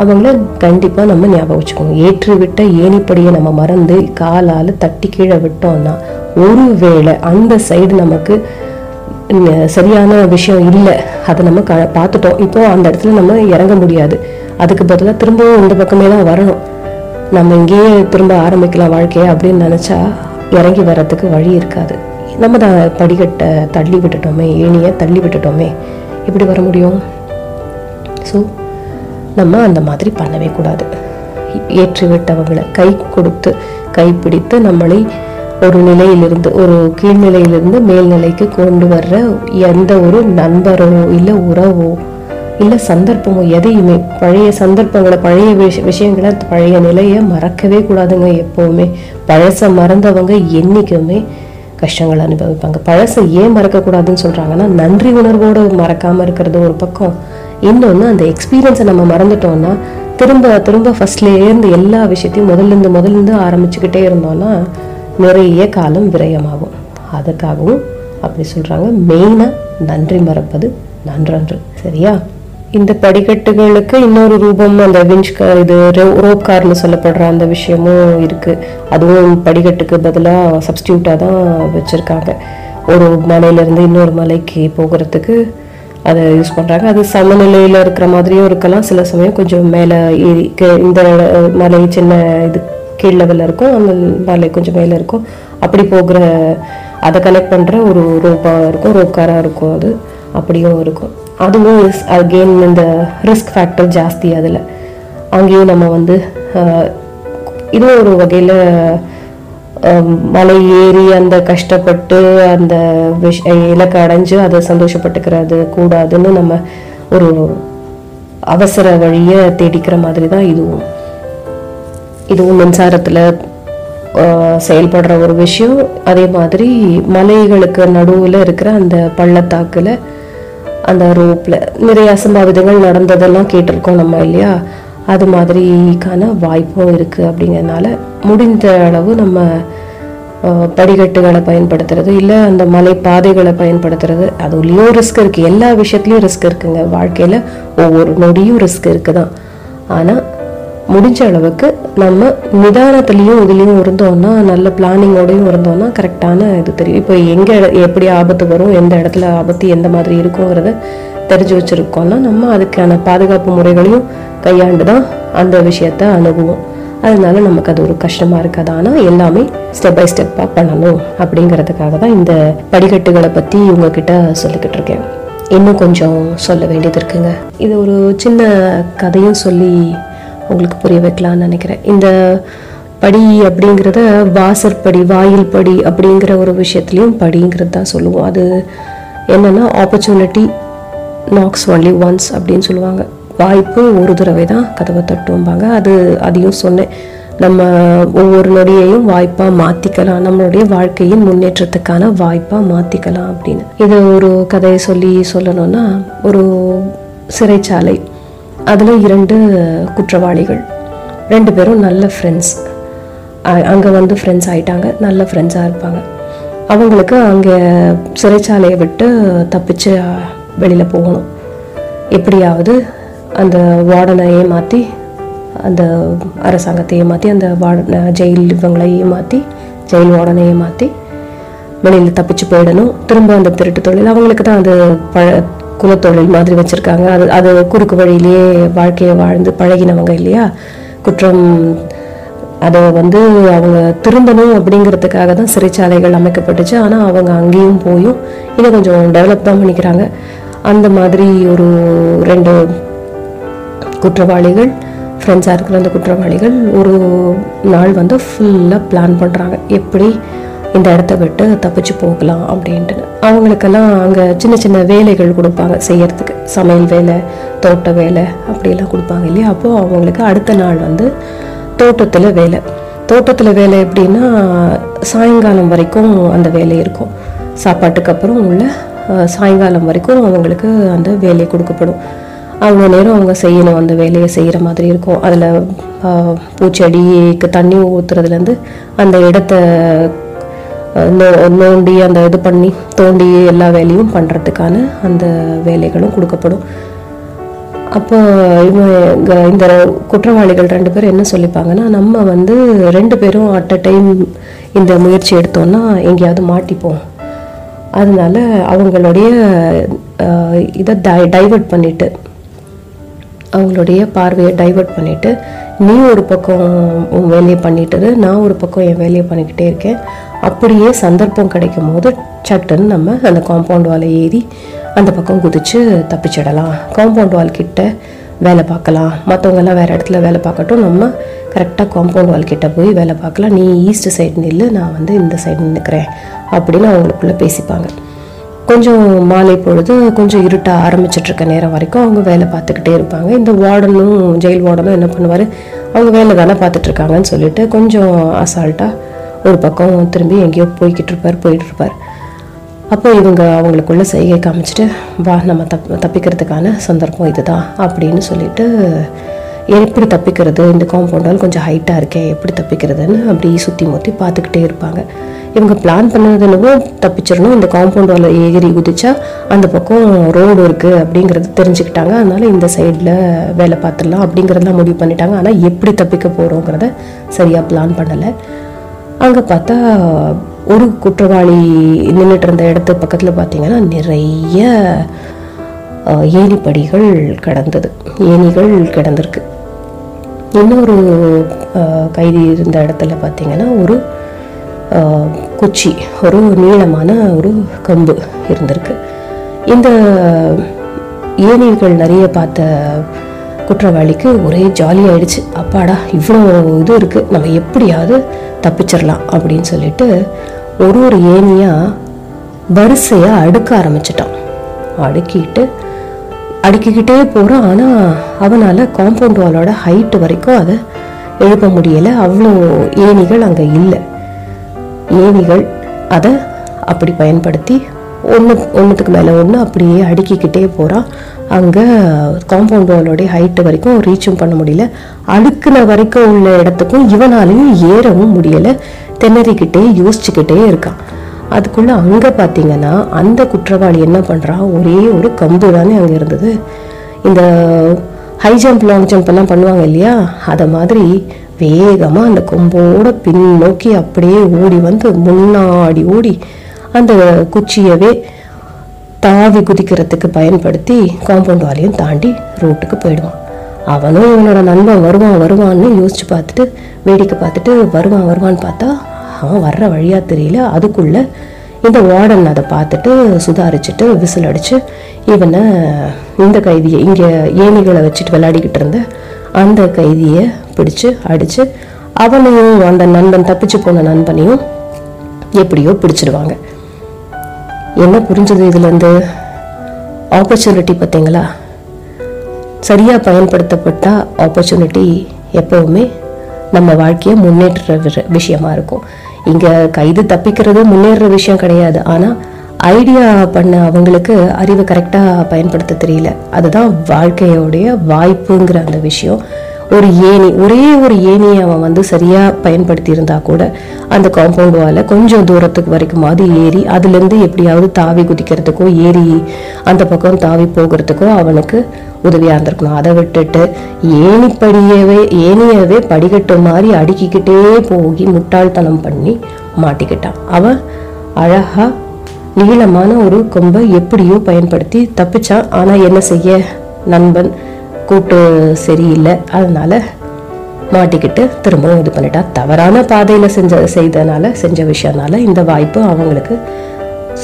Speaker 2: அவங்கள கண்டிப்பா நம்ம ஞாபகம் வச்சுக்கணும். ஏற்றி விட்ட ஏணிப்படியை நம்ம மறந்து காலால தட்டி கீழே விட்டோம்னா ஒருவேளை அந்த சைடு நமக்கு சரியான விஷயம் இல்லை. அதை நம்ம க பார்த்துட்டோம். இப்போ அந்த இடத்துல நம்ம இறங்க முடியாது. அதுக்கு பதிலாக திரும்பவும் இந்த பக்கமே தான் வரணும். நம்ம இங்கேயே திரும்ப ஆரம்பிக்கலாம் வாழ்க்கையை அப்படின்னு நினச்சா இறங்கி வர்றதுக்கு வழி இருக்காது. நம்ம தான் படிக்கட்டை தள்ளி விட்டுட்டோமே ஏணியை தள்ளி விட்டுட்டோமே. எப்படி வர முடியும்? ஸோ நம்ம அந்த மாதிரி பண்ணவே கூடாது. ஏற்றிவிட்டவங்களை கை கொடுத்து கைப்பிடித்து நம்மளை ஒரு நிலையிலிருந்து ஒரு கீழ்நிலையிலிருந்து மேல்நிலைக்கு கொண்டு வர்ற எந்த ஒரு நண்பரோ இல்லை உறவோ இல்லை சந்தர்ப்பமோ எதையுமே பழைய சந்தர்ப்பங்களை பழைய விஷ விஷயங்களை பழைய நிலையை மறக்கவே கூடாதுங்க எப்போவுமே. பழசை மறந்தவங்க என்னைக்குமே கஷ்டங்கள் அனுபவிப்பாங்க. பழசை ஏன் மறக்கக்கூடாதுன்னு சொல்றாங்கன்னா நன்றி உணர்வோடு மறக்காம இருக்கிறது ஒரு பக்கம். இன்னொன்று அந்த எக்ஸ்பீரியன்ஸை நம்ம மறந்துட்டோம்னா திரும்ப திரும்ப ஃபஸ்ட்லேருந்து இருந்து எல்லா விஷயத்தையும் முதல்ல இருந்து முதல்ல இருந்து ஆரம்பிச்சுக்கிட்டே இருந்தோம்னா நிறைய காலம் விரயமாகும். அதுக்காகவும் அப்படி சொல்கிறாங்க மெயினாக நன்றி மறப்பது நன்றன்று சரியா? இந்த படிக்கட்டுகளுக்கு இன்னொரு ரூபம் அந்த விஞ்ச் இது ரோப் கார்னு சொல்லப்படுற அந்த விஷயமும் இருக்குது அதுவும் படிக்கட்டுக்கு பதிலாக சப்ஸ்டியூட்டாக தான் வச்சுருக்காங்க. ஒரு மலையிலேருந்து இன்னொரு மலைக்கு போகிறதுக்கு அதை யூஸ் பண்ணுறாங்க அது சமநிலையில் இருக்கிற மாதிரியும் இருக்கலாம். சில சமயம் கொஞ்சம் மேலே ஏறி இந்த மலை சின்ன இது கீழ் லெவலில் இருக்கும் அந்த பாலை கொஞ்சம் மேலே இருக்கும். அப்படி போகிற அதை கனெக்ட் பண்ணுற ஒரு ரோப்பாக இருக்கும் ரோப்காராக இருக்கும் அது. அப்படியும் இருக்கும். அதுவும் அகெயின் இந்த ரிஸ்க் ஃபேக்டர் ஜாஸ்தி அதில். அங்கேயும் நம்ம வந்து இதுவும் ஒரு வகையில் மலை ஏறி அந்த கஷ்டப்பட்டு அந்த விஷ இலக்கை அடைஞ்சு அதை சந்தோஷப்பட்டுக்கிறது கூடாதுன்னு நம்ம ஒரு அவசர வழியை தேடிக்கிற மாதிரி தான் இதுவும். இதுவும் மின்சாரத்தில் செயல்படுற ஒரு விஷயம். அதே மாதிரி மலைகளுக்கு நடுவில் இருக்கிற அந்த பள்ளத்தாக்கில் அந்த ரோப்பில் நிறைய அசம்பாவிதங்கள் நடந்ததெல்லாம் கேட்டிருக்கோம் நம்ம இல்லையா? அது மாதிரிக்கான வாய்ப்பும் இருக்குது அப்படிங்கிறதுனால முடிந்த அளவு நம்ம படிக்கட்டுகளை பயன்படுத்துறது இல்லை அந்த மலை பாதைகளை பயன்படுத்துறது. அதுலேயும் ரிஸ்க் இருக்குது எல்லா விஷயத்துலையும் ரிஸ்க் இருக்குங்க. வாழ்க்கையில் ஒவ்வொரு நொடியும் ரிஸ்க் இருக்குது தான் ஆனால் முடிஞ்ச அளவுக்கு நம்ம நிதானத்துலேயும் இதுலேயும் இருந்தோம்னா நல்ல பிளானிங்கோடையும் இருந்தோம்னா கரெக்டான இது தெரியும். இப்போ எங்கே எப்படி ஆபத்து வரும் எந்த இடத்துல ஆபத்து எந்த மாதிரி இருக்குங்கிறத தெரிஞ்சு வச்சுருக்கோம்னா நம்ம அதுக்கான பாதுகாப்பு முறைகளையும் கையாண்டு தான் அந்த விஷயத்த அணுகுவோம். அதனால நமக்கு அது ஒரு கஷ்டமாக இருக்காது. ஆனால் எல்லாமே ஸ்டெப் பை ஸ்டெப்பாக பண்ணணும் அப்படிங்கிறதுக்காக தான் இந்த படிக்கட்டுகளை பற்றி உங்ககிட்ட சொல்லிக்கிட்டு இருக்கேன். இன்னும் கொஞ்சம் சொல்ல வேண்டியது இருக்குங்க. இது ஒரு சின்ன கதையும் சொல்லி உங்களுக்கு புரிய வைக்கலாம்னு நினைக்கிறேன். இந்த படி அப்படிங்கிறத வாசற்படி வாயில் படி அப்படிங்கிற ஒரு விஷயத்துலையும் படிங்கிறது தான் சொல்லுவோம். அது என்னென்னா ஆப்பர்ச்சுனிட்டி நாக்ஸ் ஒன்லி ஒன்ஸ் அப்படின்னு சொல்லுவாங்க. வாய்ப்பு ஒரு தடவை தான் கதவை தட்டுவாங்க அது அதையும் சொன்னேன். நம்ம ஒவ்வொரு நொடியையும் வாய்ப்பாக மாற்றிக்கலாம் நம்மளுடைய வாழ்க்கையின் முன்னேற்றத்துக்கான வாய்ப்பாக மாற்றிக்கலாம் அப்படின்னு. இது ஒரு கதையை சொல்லி சொல்லணும்னா ஒரு சிறைச்சாலை அதில் இரண்டு குற்றவாளிகள். ரெண்டு பேரும் நல்ல ஃப்ரெண்ட்ஸ் அங்கே வந்து ஃப்ரெண்ட்ஸ் ஆயிட்டாங்க. நல்ல ஃப்ரெண்ட்ஸாக இருப்பாங்க. அவங்களுக்கு அங்கே சிறைச்சாலையை விட்டு தப்பிச்சு வெளியில் போகணும். எப்படியாவது அந்த வார்டனை ஏமாற்றி அந்த அரசாங்கத்தை ஏமாற்றி அந்த வார்டனை ஜெயில் இவங்களை ஏமாற்றி ஜெயில் வார்டனை ஏமாற்றி வெளியில் தப்பிச்சு போயிடணும். திரும்ப அந்த திருட்டு தொழில். அவங்களுக்கு தான் அது பழ குலத்தொழில் மாதிரி வச்சுருக்காங்க. அது அது குறுக்கு வழியிலேயே வாழ்க்கையை வாழ்ந்து பழகினவங்க இல்லையா? குற்றம் அதை வந்து அவங்க திரும்பணும் அப்படிங்கிறதுக்காக தான் சிறைச்சாலைகள் அமைக்கப்பட்டுச்சு. ஆனால் அவங்க அங்கேயும் போயும் இதை கொஞ்சம் டெவலப் தான் பண்ணிக்கிறாங்க. அந்த மாதிரி ஒரு ரெண்டு குற்றவாளிகள் ஃப்ரெண்ட்ஸாக இருக்கிற அந்த குற்றவாளிகள் ஒரு நாள் வந்து ஃபுல்லாக பிளான் பண்ணுறாங்க எப்படி இந்த இடத்த விட்டு தப்பிச்சு போகலாம் அப்படின்ட்டு. அவங்களுக்கெல்லாம் அங்கே சின்ன சின்ன வேலைகள் கொடுப்பாங்க செய்யறதுக்கு. சமையல் வேலை தோட்ட வேலை அப்படிலாம் கொடுப்பாங்க இல்லையா? அப்போது அவங்களுக்கு அடுத்த நாள் வந்து தோட்டத்தில் வேலை. தோட்டத்தில் வேலை எப்படின்னா சாயங்காலம் வரைக்கும் அந்த வேலை இருக்கும். சாப்பாட்டுக்கு அப்புறம் உள்ள சாயங்காலம் வரைக்கும் அவங்களுக்கு அந்த வேலை கொடுக்கப்படும். அவ்வளோ நேரம் அவங்க செய்யணும். அந்த வேலையை செய்கிற மாதிரி இருக்கும். அதில் பூச்செடிக்கு தண்ணி ஊற்றுறதுலேருந்து அந்த இடத்த நோண்டி அந்த இது பண்ணி தோண்டி எல்லா வேலையும் பண்ணுறதுக்கான அந்த வேலைகளும் கொடுக்கப்படும். அப்போ இவங்க இந்த குற்றவாளிகள் ரெண்டு பேரும் என்ன சொல்லிப்பாங்கன்னா நம்ம வந்து ரெண்டு பேரும் அட் அ டைம் இந்த முயற்சி எடுத்தோம்னா எங்கேயாவது மாட்டிப்போம். அதனால அவங்களுடைய இதை டை டைவர்ட் பண்ணிட்டு அவங்களுடைய பார்வையை டைவர்ட் பண்ணிவிட்டு நீ ஒரு பக்கம் உன் வேலையை பண்ணிட்டு நான் ஒரு பக்கம் என் வேலையை பண்ணிக்கிட்டே இருக்கேன். அப்படியே சந்தர்ப்பம் கிடைக்கும் போது சட்டுன்னு நம்ம அந்த காம்பவுண்ட் வாலை ஏறி அந்த பக்கம் குதிச்சு தப்பிச்சிடலாம். காம்பவுண்ட் வால் கிட்ட வேலை பார்க்கலாம். மற்றவங்கெல்லாம் வேறு இடத்துல வேலை பார்க்கட்டும். நம்ம கரெக்டாக காம்பவுண்ட் வால் கிட்ட போய் வேலை பார்க்கலாம். நீ ஈஸ்ட் சைடு நில்லு நான் வந்து இந்த சைடு நிற்கிறேன் அப்படின்னு அவங்களுக்குள்ளே பேசிப்பாங்க. கொஞ்சம் மாலை பொழுது கொஞ்சம் இருட்ட ஆரம்பிச்சிட்ருக்க நேரம் வரைக்கும் அவங்க வேலை பார்த்துக்கிட்டே இருப்பாங்க. இந்த வார்டனும் ஜெயில் வார்டனும் என்ன பண்ணுவார்? அவங்க வேலை தானே பார்த்துட்ருக்காங்கன்னு சொல்லிட்டு கொஞ்சம் அசால்ட்டாக ஒரு பக்கம் திரும்பி எங்கேயோ போய்கிட்டு இருப்பார் போயிட்டு இருப்பார். அப்போ இவங்க அவங்களுக்குள்ள செய்கை காமிச்சிட்டு வா நம்ம தப் தப்பிக்கிறதுக்கான சந்தர்ப்பம் இதுதான் அப்படின்னு சொல்லிட்டு எப்படி தப்பிக்கிறது? இந்த காம்பவுண்டால் கொஞ்சம் ஹைட்டாக இருக்கே எப்படி தப்பிக்கிறதுன்னு அப்படி சுற்றி முற்றி பார்த்துக்கிட்டே இருப்பாங்க. இவங்க பிளான் பண்ணது என்னவோ தப்பிச்சிடணும் இந்த காம்பவுண்ட் வால் ஏறி குதிச்சா அந்த பக்கம் ரோடு இருக்குது அப்படிங்கிறது தெரிஞ்சுக்கிட்டாங்க. அதனால இந்த சைடில் வேலை பார்த்துடலாம் அப்படிங்கிறதெல்லாம் முடிவு பண்ணிட்டாங்க. ஆனால் எப்படி தப்பிக்க போகிறோங்கிறத சரியாக பிளான் பண்ணலை. அங்கே பார்த்தா ஒரு குற்றவாளி நின்றுட்டு இருந்த இடத்து பக்கத்தில் பார்த்தீங்கன்னா நிறைய அஹ், ஏணிப்படிகள் கிடந்தது. ஏணிகள் கிடந்திருக்கு. இன்னொரு அஹ், கைதி இருந்த இடத்துல பார்த்தீங்கன்னா ஒரு அஹ், குச்சி ஒரு நீளமான ஒரு கம்பு இருந்திருக்கு. இந்த ஏணிகள் நிறைய பார்த்த குற்றவாளிக்கு ஒரே ஜாலியாயிடுச்சு அப்பாடா இவ்வளோ இது இருக்குது நம்ம எப்படியாவது தப்பிச்சிடலாம் அப்படின்னு சொல்லிட்டு ஒரு ஒரு ஏணியாக வரிசையாக அடுக்க ஆரம்பிச்சிட்டான். அடுக்கிட்டு அடுக்கிக்கிட்டே போகிறான் ஆனால் அவனால் காம்பவுண்ட் வாலோட ஹைட்டு வரைக்கும் அதை எழுப்ப முடியலை. அவ்வளோ ஏணிகள் அங்கே இல்லை. ஏணிகள் அதை அப்படி பயன்படுத்தி ஒன்று ஒன்றுத்துக்கு மேலே ஒன்று அப்படியே அடுக்கிக்கிட்டே போகிறான் அங்கே காம்பவுண்ட் வாலோடைய ஹைட்டு வரைக்கும் ரீச்சும் பண்ண முடியல. அடுக்குன வரைக்கும் உள்ள இடத்துக்கும் இவனாலையும் ஏறவும் முடியலை. திணறிக்கிட்டே யோசிச்சுக்கிட்டே இருக்கான் அதுக்குள்ளே அங்கே பார்த்தீங்கன்னா அந்த குற்றவாளி என்ன பண்ணுறான் ஒரே ஒரு கம்பு தானே அங்கே இருந்தது. இந்த ஹை ஜம்ப் லாங் ஜம்ப் எல்லாம் பண்ணுவாங்க இல்லையா? அதை மாதிரி வேகமாக அந்த கொம்போட பின்னோக்கி அப்படியே ஓடி வந்து முன்னாடி ஓடி அந்த குச்சியவே தாவி குதிக்கிறதுக்கு பயன்படுத்தி காம்பவுண்ட் வாலையும் தாண்டி ரோட்டுக்கு போயிடுவான். அவனும் இவனோட நண்பன் வருவான் வருவான்னு யோசிச்சு பார்த்துட்டு வேடிக்கை பார்த்துட்டு வருவான் வருவான்னு பார்த்தா அவன் வர்ற வழியாக தெரியல. அதுக்குள்ள இந்த வார்டன் அதை பார்த்துட்டு சுதாரிச்சுட்டு விசில் அடிச்சு இவனை இந்த கைதியை இங்கே ஏணிகளை வச்சுட்டு விளையாடிக்கிட்டு இருந்த அந்த கைதியை பிடிச்சு அடிச்சு அவனையும் அந்த நண்பன் தப்பிச்சு போன நண்பனையும் எப்படியோ பிடிச்சிடுவாங்க. என்ன புரிஞ்சது இதுலேருந்து? ஆப்பர்ச்சுனிட்டி பார்த்தீங்களா? சரியாக பயன்படுத்தப்பட்ட ஆப்பர்ச்சுனிட்டி எப்போவுமே நம்ம வாழ்க்கையை முன்னேற்ற வி- விஷயமா இருக்கும். இங்கே கைது தப்பிக்கிறது முன்னேற விஷயம் கிடையாது. ஆனால் ஐடியா பண்ண அவங்களுக்கு அறிவை கரெக்டாக பயன்படுத்த தெரியல. அதுதான் வாழ்க்கையோடைய வாய்ப்புங்கிற அந்த விஷயம். ஒரு ஏணி ஒரே ஒரு ஏணியை அவன் வந்து சரியாக பயன்படுத்தி இருந்தா கூட அந்த காம்பவுண்ட் வால கொஞ்சம் தூரத்துக்கு வரைக்குமாவது ஏறி அதுலேருந்து எப்படியாவது தாவி குதிக்கிறதுக்கோ ஏறி அந்த பக்கம் தாவி போகிறதுக்கோ அவனுக்கு உதவியாக இருந்திருக்கணும். அதை விட்டுட்டு ஏணிப்படியவே ஏணியவே படிக்கட்டு மாதிரி அடுக்கிக்கிட்டே போகி முட்டாள்தனம் பண்ணி மாட்டிக்கிட்டான். அவன் அழகா நீளமான ஒரு கொம்பை எப்படியோ பயன்படுத்தி தப்பிச்சான். ஆனால் என்ன செய்ய? நண்பன் கூட்டு சரியில்லை. அதனால மாட்டிக்கிட்டு திரும்பவும் இது பண்ணிட்டா. தவறான பாதையில் செஞ்ச செய்தனால செஞ்ச விஷயம்னால இந்த வாய்ப்பு அவங்களுக்கு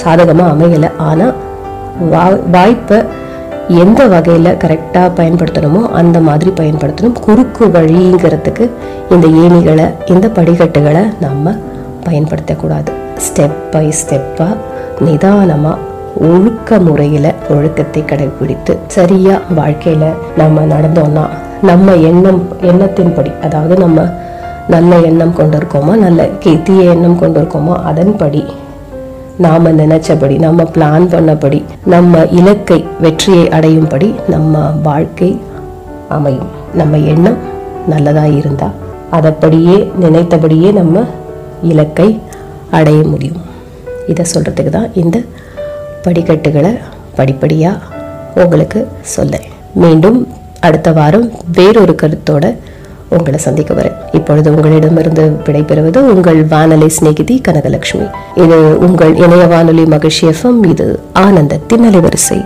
Speaker 2: சாதகமாக அமையலை. ஆனால் வா வாய்ப்பை எந்த வகையில் கரெக்டாக பயன்படுத்தணுமோ அந்த மாதிரி பயன்படுத்தணும். குறுக்கு வழிங்கிறதுக்கு இந்த ஏணிகளை இந்த படிக்கட்டுகளை நம்ம பயன்படுத்தக்கூடாது. ஸ்டெப் பை ஸ்டெப்பாக நிதானமாக ஒழுக்க முறையில் ஒழுக்கத்தை கடைபிடித்து சரியாக வாழ்க்கையில் நம்ம நடந்தோம்னா நம்ம எண்ணம் எண்ணத்தின்படி அதாவது நம்ம நல்ல எண்ணம் கொண்டிருக்கோமோ நல்ல கெத்திய தீய எண்ணம் கொண்டிருக்கோமோ அதன்படி நாம நினைச்சபடி நம்ம பிளான் பண்ணபடி நம்ம இலக்கை வெற்றியை அடையும்படி நம்ம வாழ்க்கை அமையும். நம்ம எண்ணம் நல்லதா இருந்தா அதப்படியே நினைத்தபடியே நம்ம இலக்கை அடைய முடியும். இதை சொல்றதுக்கு தான் இந்த படிக்கட்டுகளை படிப்படியாக உங்களுக்கு சொல்லேன் மீண்டும் அடுத்த வாரம் வேறொரு கருத்தோட உங்களை சந்திக்க வரேன். இப்பொழுது உங்களிடமிருந்து விடைபெறுவது உங்கள் வானொலி சிநேகிதி கனகலட்சுமி. இது உங்கள் இணைய வானொலி மகிழ்ச்சி எஃப்எம். இது ஆனந்த திண்ணலை வரிசை.